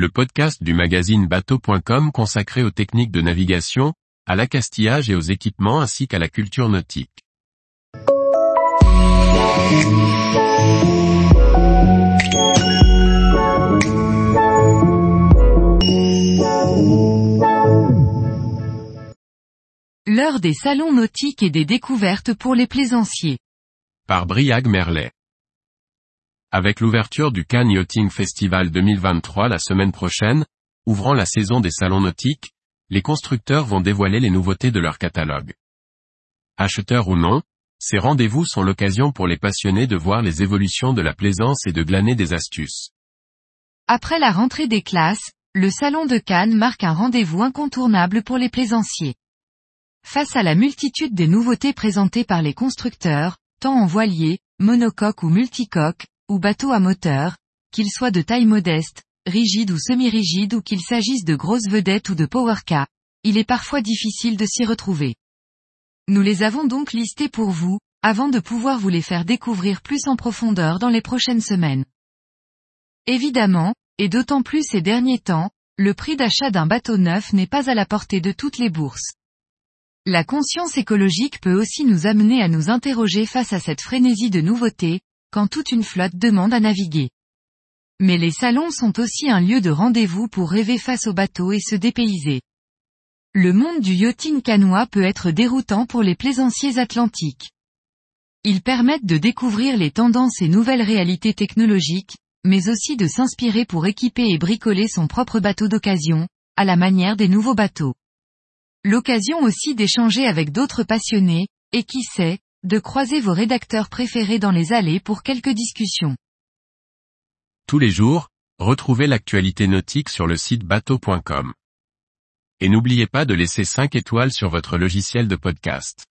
le podcast du magazine bateau.com consacré aux techniques de navigation, à l'accastillage et aux équipements ainsi qu'à la culture nautique. L'heure des salons nautiques et des découvertes pour les plaisanciers. Par Briag Merlet. Avec l'ouverture du Cannes Yachting Festival 2023 la semaine prochaine, ouvrant la saison des salons nautiques, les constructeurs vont dévoiler les nouveautés de leur catalogue. Acheteurs ou non, ces rendez-vous sont l'occasion pour les passionnés de voir les évolutions de la plaisance et de glaner des astuces. Après la rentrée des classes, le salon de Cannes marque un rendez-vous incontournable pour les plaisanciers. Face à la multitude des nouveautés présentées par les constructeurs, tant en voilier, monocoque ou multicoque, ou bateau à moteur, qu'ils soient de taille modeste, rigide ou semi-rigide ou qu'il s'agisse de grosses vedettes ou de powercar, il est parfois difficile de s'y retrouver. Nous les avons donc listés pour vous, avant de pouvoir vous les faire découvrir plus en profondeur dans les prochaines semaines. Évidemment, et d'autant plus ces derniers temps, le prix d'achat d'un bateau neuf n'est pas à la portée de toutes les bourses. La conscience écologique peut aussi nous amener à nous interroger face à cette frénésie de nouveautés, quand toute une flotte demande à naviguer. Mais les salons sont aussi un lieu de rendez-vous pour rêver face au bateau et se dépayser. Le monde du yachting canois peut être déroutant pour les plaisanciers atlantiques. Ils permettent de découvrir les tendances et nouvelles réalités technologiques, mais aussi de s'inspirer pour équiper et bricoler son propre bateau d'occasion, à la manière des nouveaux bateaux. L'occasion aussi d'échanger avec d'autres passionnés, et qui sait, de croiser vos rédacteurs préférés dans les allées pour quelques discussions. Tous les jours, retrouvez l'actualité nautique sur le site bateau.com. Et n'oubliez pas de laisser 5 étoiles sur votre logiciel de podcast.